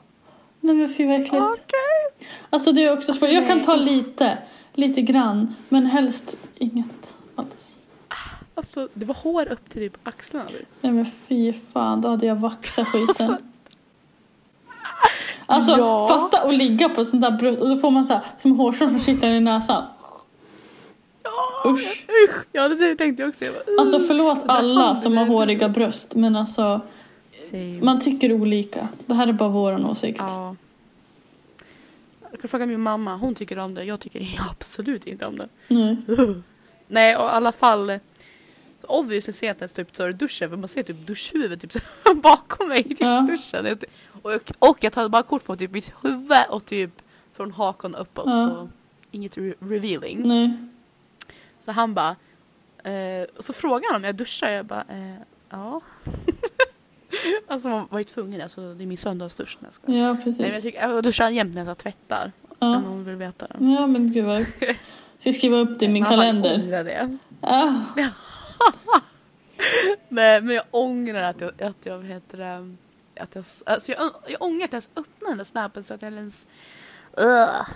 Nej men fy vad äckligt. okej. Alltså det är också svårt. Alltså, Jag kan ta lite, lite grann. Men helst inget alls. Alltså det var hår upp till typ axlarna. Nej men fy fan, då hade jag vaxat skiten. Alltså, Alltså Ja. fatta att ligga på sånt där bröst och då får man så här som hårstrån som sitter i näsan. Usch. Usch, ja det tänkte jag också. Jag bara, Alltså förlåt alla som har håriga bröst men alltså Same. man tycker olika. Det här är bara våran åsikt. Ja. Jag kan fråga min mamma, hon tycker om det. Jag tycker (laughs) absolut inte om det. Nej. (laughs) Nej, och i alla fall. Obviously ser jag inte ens typ så duschen för man ser typ duschhuvudet typ (laughs) bakom mig i typ Ja. duschen. Och, och jag tar bara kort på typ mitt huvud och typ från hakan uppåt Ja. så inget re- revealing. Nej. Så han bara, eh, och så frågar han om jag duschar jag bara, eh, ja. (laughs) alltså man var ju tvungen, alltså, det är min söndagsdusch. när Jag ska. Ja Nej, men jag, precis. tycker, jag duschar jämt när jag tvättar. Ja. Om någon vill veta. ja men gud vad. Ska jag skriva upp det i min kalender? ångrar det. Ah. (laughs) Nej men jag ångrar att jag, att jag heter det, att jag, alltså jag, jag ångrar att jag ens öppnade den där snappen så att jag ens, Ugh.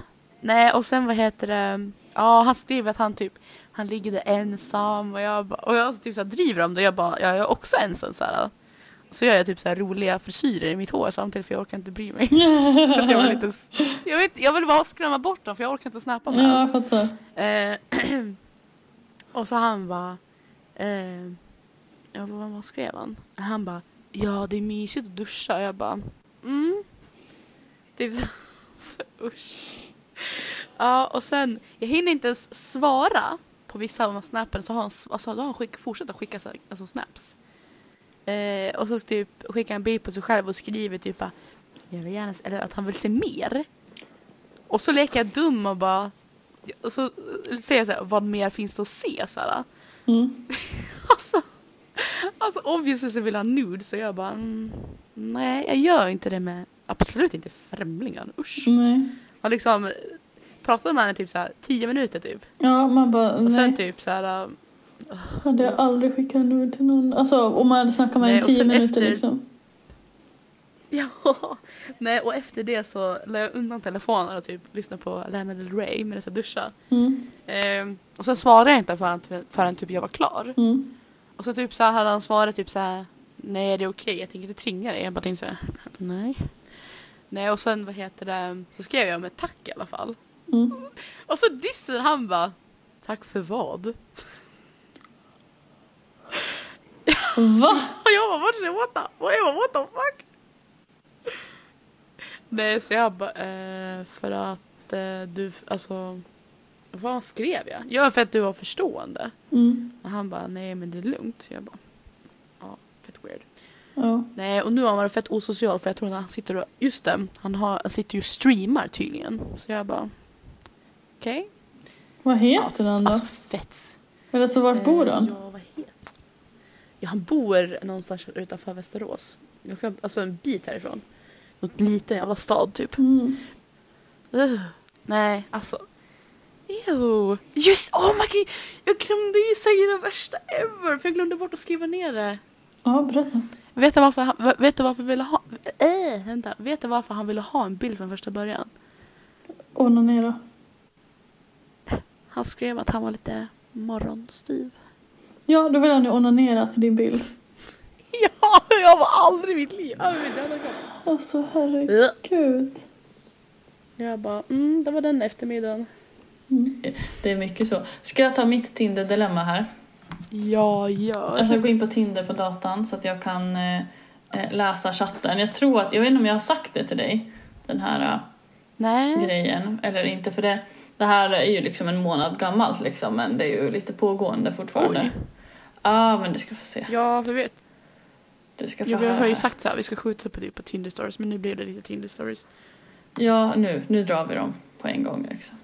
nej och sen vad heter det? Ja han skriver att han typ han ligger där ensam och jag bara, och jag typ så här driver om det jag bara jag är också ensam så här. Så gör jag typ så här roliga frisyrer i mitt hår samtidigt för jag orkar inte bry mig. (laughs) för att jag vill inte, jag, vet, jag vill bara skrämma bort dem för jag orkar inte snappa med Ja, jag fattar. Eh, (clears throat) och så han bara... Eh, vad, vad skrev han? Han bara, ja det är mysigt att duscha. Och jag bara, mm. Typ så, så usch. Ja, och sen, jag hinner inte ens svara på vissa av snappen så har han, alltså, då har han skick, fortsatt att skicka alltså, snaps. Eh, och så typ skickar en bild på sig själv och skriver typ jag vill gärna, eller att han vill se mer. Och så leker jag dum och bara, och så säger jag så här, vad mer finns det att se? (laughs) Så här. Mm. Alltså, (laughs) alltså obviously så vill han nude så jag bara, mm, nej jag gör inte det med, absolut inte främlingar, usch. Nej. Jag liksom pratade med henne typ så här tio minuter typ. Ja, man bara Och nej. sen typ så här, Hade jag aldrig skickat nude till någon. Alltså om man hade snackat med och tio sen minuter efter- liksom. (laughs) ja. Nej och efter det så la jag undan telefonen och typ lyssnade på Lana Del Rey medan jag duschade. Mm. Ehm, och sen svarade jag inte förrän, förrän typ jag var klar. Mm. Och så typ så här hade han svarat typ så här. Nej det är okej, jag tänker inte tvinga dig. Jag bara tänkte så här, nej. Nej och sen vad heter det, så skrev jag med tack i alla fall. Mm. Och så dissade han bara, tack för vad? Va? Och jag bara, what what the, what the fuck? Nej så jag bara, eh, för att eh, du, alltså, vad skrev jag? Ja för att du var förstående. Mm. Och han bara, nej men det är lugnt. Jag bara, ja fett weird. Ja. Nej, och nu har han varit fett osocial för jag tror att han sitter och, just det, han, har, han sitter ju och streamar tydligen. Så jag bara, okej. Vad Ja, heter han då? Alltså fett. Eller så vart bor Eh, han? Ja, vad heter Ja, han bor någonstans utanför Västerås. Ganska, alltså en bit härifrån. Något liten jävla stad typ. Mm. Ugh. Nej, alltså. Ew. Just, oh my god. Jag glömde ju säga det värsta ever. För jag glömde bort att skriva ner det. Ja, berätta. Vet du varför han, vet du varför ville ha, äh, vänta, vet du varför han ville ha en bild från första början? Onanera. Han skrev att han var lite morgonstyv. Ja, då vill han ju onanera till din bild. (laughs) Ja, jag var aldrig i mitt liv. Jag Alltså herregud. Jag bara, mm, det var den eftermiddagen. Mm. Det är mycket så. Ska jag ta mitt Tinder-dilemma här? Ja, ja. Jag ska gå in på Tinder på datan så att jag kan eh, eh, läsa chatten. Jag tror att, jag vet inte om jag har sagt det till dig, den här eh, Nej. grejen, eller inte för det. Det här är ju liksom en månad gammalt liksom, men det är ju lite pågående fortfarande. Oj. Ja, ah, men du ska få se. Ja, vi vet. Du ska få Ja, vi har ju sagt så här, vi ska skjuta på, typ på Tinder stories, men nu blir det lite Tinder stories. Ja, nu, nu drar vi dem på en gång liksom.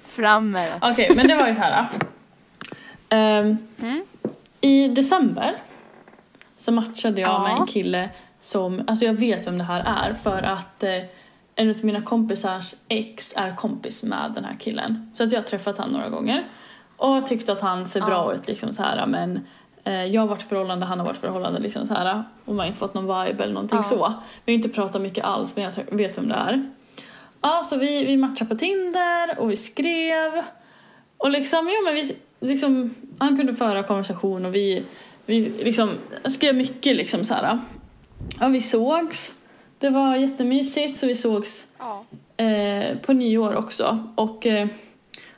Fram med det. Okej, men det var ju här. Ehm, Mm. I december så matchade jag Ja. med en kille som, alltså jag vet vem det här är för att eh, en av mina kompisars ex är kompis med den här killen. Så att jag har träffat han några gånger och tyckte att han ser bra Ja. ut liksom så här men eh, jag har varit i förhållande, han har varit i förhållande liksom så här och man har inte fått någon vibe eller någonting Ja. så. Vi har inte pratat mycket alls men jag vet vem det är. Ja, så vi, vi matchade på Tinder och vi skrev och liksom, ja men vi, liksom, han kunde föra konversation och vi, vi liksom skrev mycket liksom så här. Ja, vi sågs. Det var jättemysigt så vi sågs Ja. eh, på nyår också. Och eh,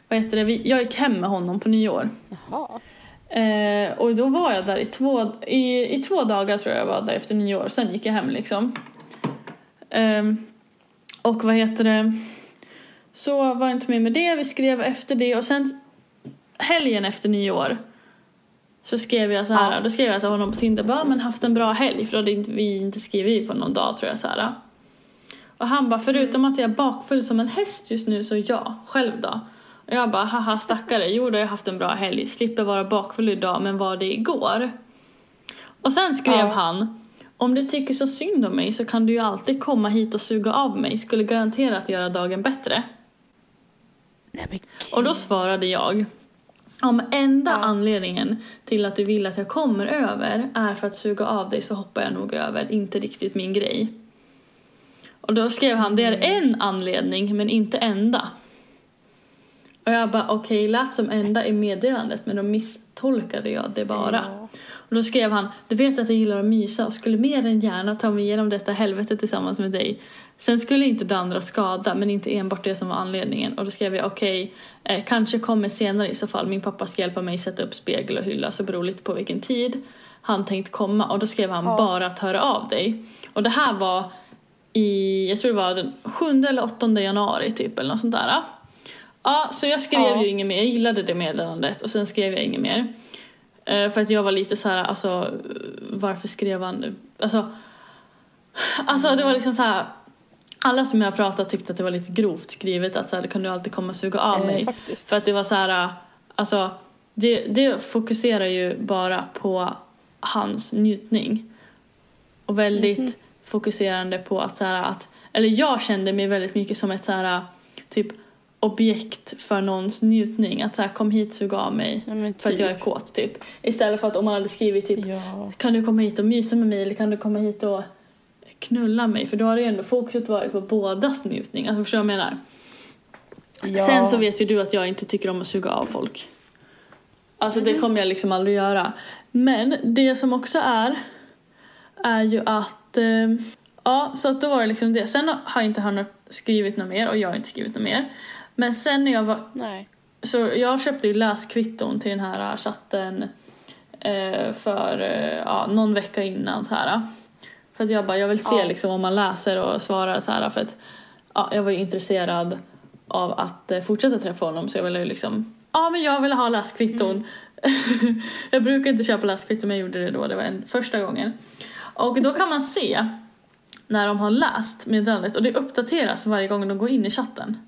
vad heter det, vi, jag gick hem med honom på nyår. Eh, och då var jag där i två, i, i två dagar tror jag jag var där efter nyår. Sen gick jag hem liksom. Ehm, och vad heter det? Så var det inte mer med det. Vi skrev efter det och sen helgen efter nyår så skrev jag så här. Ja. Då skrev jag till honom på Tinder. Bara, men haft en bra helg. För då hade inte, vi inte skrivit på någon dag tror jag så här. Och han bara, förutom att jag är bakfull som en häst just nu så ja, själv då? Och jag bara, haha stackare, jo då har jag haft en bra helg, slipper vara bakfull idag men var det igår. Och sen skrev Ja. han, om du tycker så synd om mig så kan du ju alltid komma hit och suga av mig, skulle garanterat göra dagen bättre. Nej Och då svarade jag, om enda Ja. anledningen till att du vill att jag kommer över är för att suga av dig så hoppar jag nog över, inte riktigt min grej. Och då skrev han, det är en anledning men inte enda. Och jag bara, okej, lät som enda i meddelandet men då misstolkade jag det bara. Ja. Och då skrev han, du vet att jag gillar att mysa och skulle mer än gärna ta mig igenom detta helvete tillsammans med dig. Sen skulle inte det andra skada, men inte enbart det som var anledningen. Och då skrev jag, okej, eh, kanske kommer senare i så fall. Min pappa ska hjälpa mig sätta upp spegel och hylla, så beror lite på vilken tid han tänkt komma. Och då skrev han, Ja. bara att höra av dig. Och det här var i, jag tror det var den 7 eller 8 januari typ, eller något sånt där. Ja, så jag skrev Ja. ju inget mer, jag gillade det meddelandet och sen skrev jag inget mer. Eh, för att jag var lite så här, alltså varför skrev han, alltså, alltså det var liksom så här. Alla som jag har pratat tyckte att det var lite grovt skrivet, att så här, det kunde alltid komma och suga av mig. Eh, faktiskt. För att det var så här, alltså det, det fokuserar ju bara på hans njutning. Och väldigt Mhm. fokuserande på att så här, att, eller jag kände mig väldigt mycket som ett så här, typ objekt för någons njutning. Att så här, kom hit sug av mig Ja, men för att typ. jag är kåt typ. Istället för att om man hade skrivit typ Ja. kan du komma hit och mysa med mig eller kan du komma hit och knulla mig? För då har det ju ändå fokuset varit på bådas njutning. Alltså förstår du vad jag menar? ja. Sen så vet ju du att jag inte tycker om att suga av folk. Alltså det kommer jag liksom aldrig göra. Men det som också är, är ju att, eh, ja så att då var det liksom det. Sen har inte han skrivit något mer och jag har inte skrivit något mer. Men sen när jag var, Nej. så jag köpte ju läskvitton till den här chatten eh, för eh, ja, någon vecka innan så här. För att jag bara, jag vill se Ja. liksom om man läser och svarar så här för att ja, jag var ju intresserad av att fortsätta träffa honom så jag ville ju liksom, ja men jag vill ha läskvitton. (laughs) jag brukar inte köpa läskvitton men jag gjorde det då, det var en, första gången. Och då kan man se när de har läst meddelandet och det uppdateras varje gång de går in i chatten.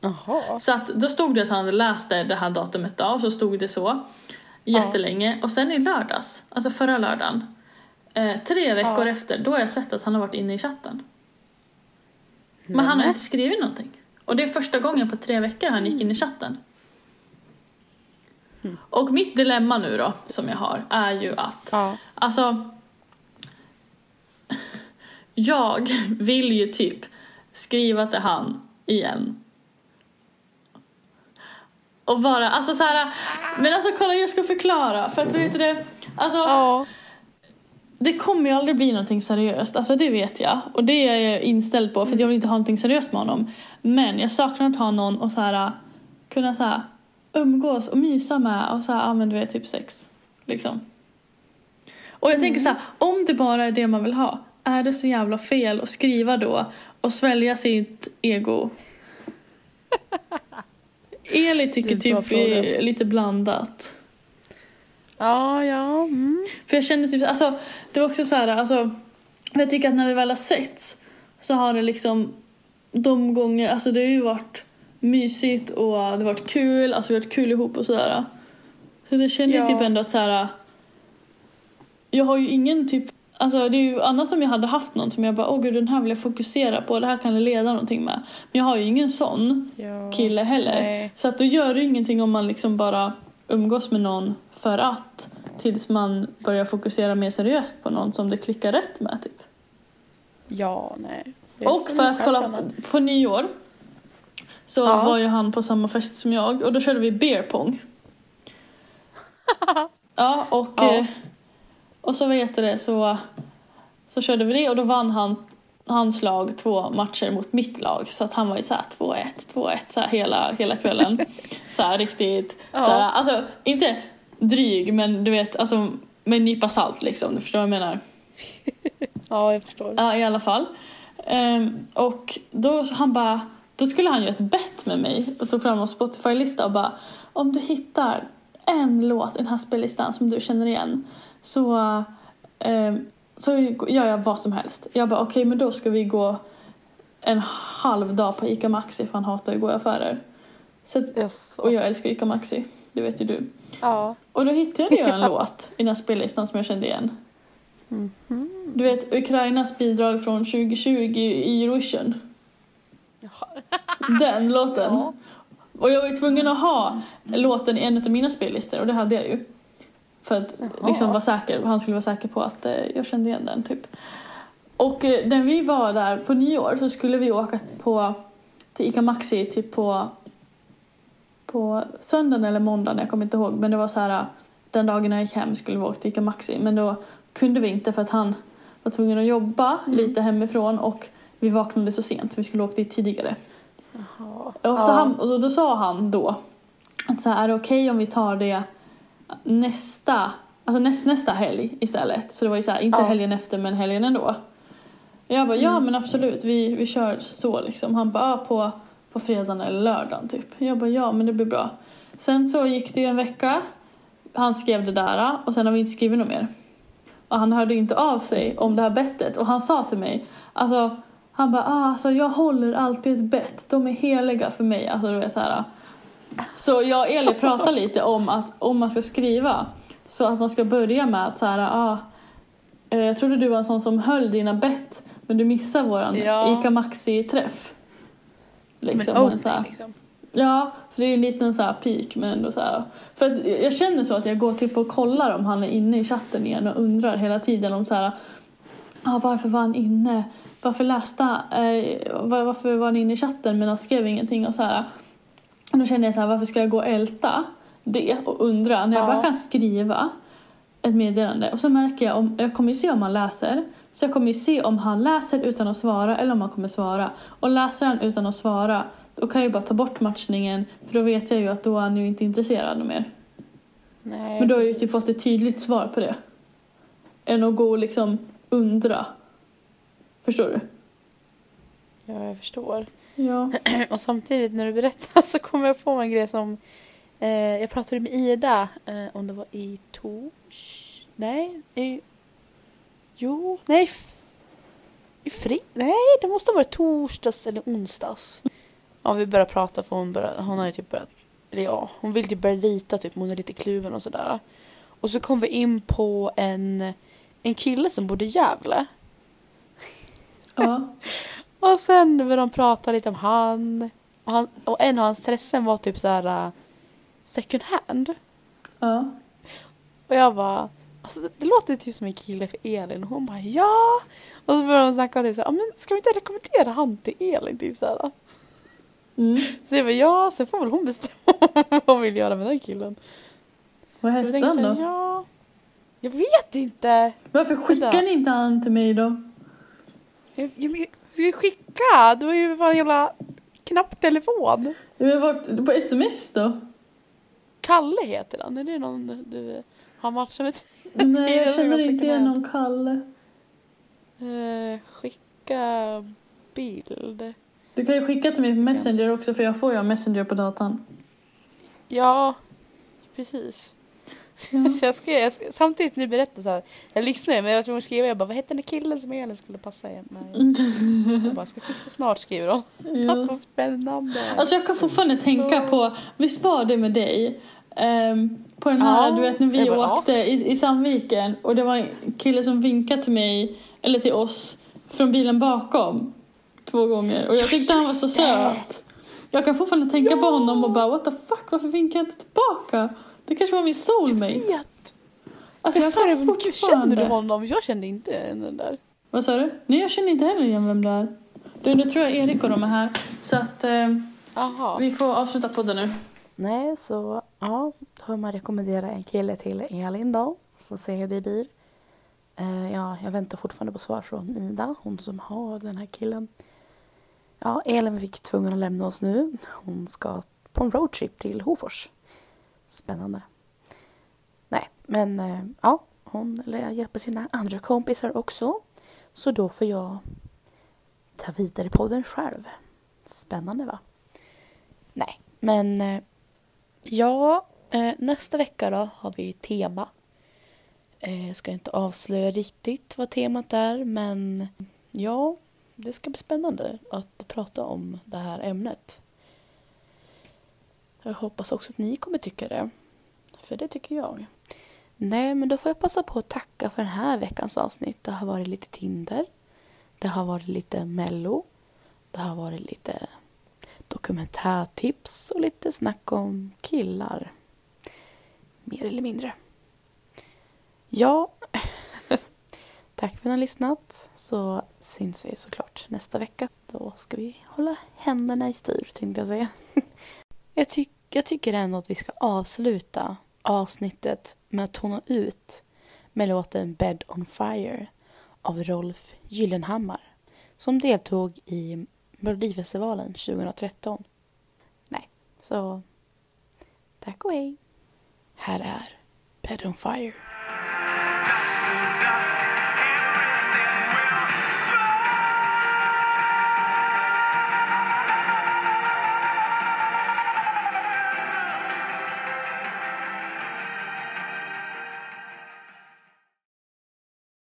Jaha. Så att då stod det att han hade läst det, det här datumet då och så stod det så jättelänge och sen i lördags, alltså förra lördagen, eh, tre veckor Ja. efter, då har jag sett att han har varit inne i chatten. Men han har inte skrivit någonting. Och det är första gången på tre veckor han gick in i chatten. Mm. Och mitt dilemma nu då, som jag har, är ju att Ja. Alltså, (laughs) jag vill ju typ skriva till han igen. Och bara, alltså så här, men alltså kolla jag ska förklara för att vet du det, alltså Ja. det kommer ju aldrig bli någonting seriöst, alltså det vet jag. Och det är jag inställd på för att jag vill inte ha någonting seriöst med honom. Men jag saknar att ha någon och så här kunna så här umgås och mysa med och så här, ja men du vet typ sex. Liksom. Och jag tänker så här, om det bara är det man vill ha, är det så jävla fel att skriva då och svälja sitt ego? (laughs) Eli tycker typ är lite blandat. Ja, ja. Mm. För jag kände typ, alltså det var också så här, alltså jag tycker att när vi väl har setts så har det liksom de gånger, alltså det har ju varit mysigt och det har varit kul, alltså vi har varit kul ihop och sådär. Så det känner jag Ja. typ ändå att så här. jag har ju ingen typ, alltså det är ju annat om jag hade haft någon som jag bara, åh gud den här vill jag fokusera på, det här kan det leda någonting med. Men jag har ju ingen sån ja. kille heller. Nej. Så att då gör det ingenting om man liksom bara umgås med någon för att tills man börjar fokusera mer seriöst på någon som det klickar rätt med. Typ. Ja, nej. Och för att kolla känna. på nyår så Ja. var ju han på samma fest som jag och då körde vi beer pong. (laughs) ja och, Ja. eh, och så vet det så, så körde vi det och då vann han hans lag två matcher mot mitt lag så att han var ju såhär 2-1, 2-1 så här hela, hela kvällen. (laughs) så här riktigt, Ja. så här, alltså inte dryg men du vet alltså med en nypa salt liksom, du förstår vad jag menar. (laughs) Ja, jag förstår. Ja, i alla fall. Ehm, och då han bara, då skulle han ju ett bett med mig och tog fram någon Spotify-lista och bara om du hittar en låt i den här spellistan som du känner igen så, ehm, så gör jag vad som helst. Jag bara okej men då ska vi gå en halv dag på ICA Maxi för han hatar ju att gå i affärer. Så att, Yes. och jag älskar ICA Maxi, det vet ju du. Ja. Och då hittade jag en (laughs) låt i den här spellistan som jag kände igen. Du vet Ukrainas bidrag från 2020 i Eurovision. (laughs) Den låten. Ja. Och jag var ju tvungen att ha låten i en av mina spellistor och det hade jag ju. För att Jaha. liksom vara säker, han skulle vara säker på att eh, jag kände igen den typ. Och eh, när vi var där på nyår så skulle vi åka på, till Ica Maxi typ på, på söndagen eller måndagen, jag kommer inte ihåg. Men det var så här, den dagen jag gick hem skulle vi åka till Ica Maxi. Men då kunde vi inte för att han var tvungen att jobba Mm. lite hemifrån och vi vaknade så sent. Vi skulle åka dit tidigare. Jaha. Och, så Ja. han, och då sa han då att så här, är det okej om vi tar det nästa, alltså näst, nästa helg istället? Så det var ju så här, inte Ja. helgen efter men helgen ändå. Jag bara, ja Mm. men absolut, vi, vi kör så liksom. Han bara, ja, på, på fredagen eller lördagen typ. Jag bara, ja men det blir bra. Sen så gick det ju en vecka. Han skrev det där och sen har vi inte skrivit något mer. Och han hörde inte av sig om det här bettet och han sa till mig, alltså han bara, ah, alltså jag håller alltid ett bett, de är heliga för mig. Alltså du vet så här. Så jag och Eli pratar (laughs) lite om att om man ska skriva så att man ska börja med att så här, ah, eh, jag trodde du var en sån som höll dina bett men du missar våran Ja. Ica Maxi-träff. Som Liksom, en men så här- opening liksom. Ja, för det är en liten så här peak men ändå så här. För att jag känner så att jag går typ och kollar om han är inne i chatten igen och undrar hela tiden om så här. Ah, varför var han inne? Varför läste eh, var- Varför var han inne i chatten men han skrev ingenting och så här. Och då känner jag så här, varför ska jag gå och älta det och undra när jag Ja. bara kan skriva ett meddelande och så märker jag om, jag kommer ju se om han läser så jag kommer ju se om han läser utan att svara eller om han kommer svara. Och läser han utan att svara då kan jag ju bara ta bort matchningen för då vet jag ju att då är han ju inte intresserad mer. Nej, Men då har jag ju typ fått ett tydligt svar på det. Än att gå och liksom undra. Förstår du? Ja, jag förstår. Ja. (clears throat) Och samtidigt när du berättar så kommer jag på en grej som eh, jag pratade med Ida eh, om det var i tors... Nej, i... Jo, nej. f- I fri... Nej, det måste ha varit torsdags eller onsdags. Ja, vi började prata för hon, började, hon har ju typ börjat... Eller ja, hon vill typ börja rita typ, hon är lite kluven och sådär. Och så kom vi in på en, en kille som bodde i Gävle. Ja. (laughs) Och sen började de prata lite om han. Och, han, och en av hans intressen var typ så här uh, second hand. Ja. Och jag bara, alltså det, det låter typ som en kille för Elin. Och hon bara ja. Och så började de snacka typ så här, "Ja, men ska vi inte rekommendera han till Elin? Typ så här. Mm. Så jag bara ja, sen får väl hon bestämma (laughs) vad hon vill göra med den killen. Vad hette han då? ja. Jag vet inte. Varför skickar ni inte han till mig då? Jag, jag, ska jag skicka? Du har ju fan en jävla knapptelefon. Har varit på sms då? Kalle heter han. Är det någon du- har matchat med? Nej, Tiden (laughs) jag känner inte igen någon Kalle. Eh, skicka bild. Du kan ju skicka till mig på Messenger också för jag får ju ha Messenger på datan. Ja, precis. Ja. (laughs) Så jag skrev, jag skrev, samtidigt nu berättar så här, jag lyssnar men jag tvungen att skriva, jag bara vad hette den där killen som Elin skulle passa i? Men jag bara, ska fixa snart skriver hon. (laughs) Ja. (laughs) Alltså spännande. Alltså jag kan fortfarande tänka på, visst var det med dig? Ehm, på den här, Ja, du vet när vi bara, ja. åkte i, i Sandviken och det var en kille som vinkade till mig, eller till oss, från bilen bakom. Två gånger. Och jag Ja, tyckte han var så söt. Jag kan fortfarande tänka på honom och bara what the fuck, varför vinkar jag inte tillbaka? Det kanske var min soulmate. vet! Alltså, Jag jag sa det, men gud känner du honom? Jag kände inte den där. Vad sa du? Nej, jag känner inte heller igen vem det är. Du, nu tror jag Erik och de är här. Så att eh, vi får avsluta podden nu. Nej, så ja, då har man rekommendera en kille till Elin då. Får se hur det blir. Eh, ja, jag väntar fortfarande på svar från Ida, hon som har den här killen. Ja, Elin fick tvungen att lämna oss nu. Hon ska på en roadtrip till Hofors. Spännande. Nej, men eh, ja, hon hjälper sina andra kompisar också. Så då får jag ta vidare podden själv. Spännande va? Nej, men eh, ja, eh, nästa vecka då har vi tema. Jag ska inte avslöja riktigt vad temat är, men ja, det ska bli spännande att prata om det här ämnet. Jag hoppas också att ni kommer tycka det, för det tycker jag. Nej, men då får jag passa på att tacka för den här veckans avsnitt. Det har varit lite Tinder, det har varit lite Mello, det har varit lite dokumentärtips och lite snack om killar. Mer eller mindre. Ja, (laughs) Tack för att ni har lyssnat. Så syns vi såklart nästa vecka. Då ska vi hålla händerna i styr, tänkte jag säga. (laughs) jag, tycker jag tycker ändå att vi ska avsluta avsnittet med att tona ut med låten Bed on Fire av Rolf Gyllenhammar som deltog i Melodifestivalen 2013. Nej, så tack och hej. Här är Bed on Fire.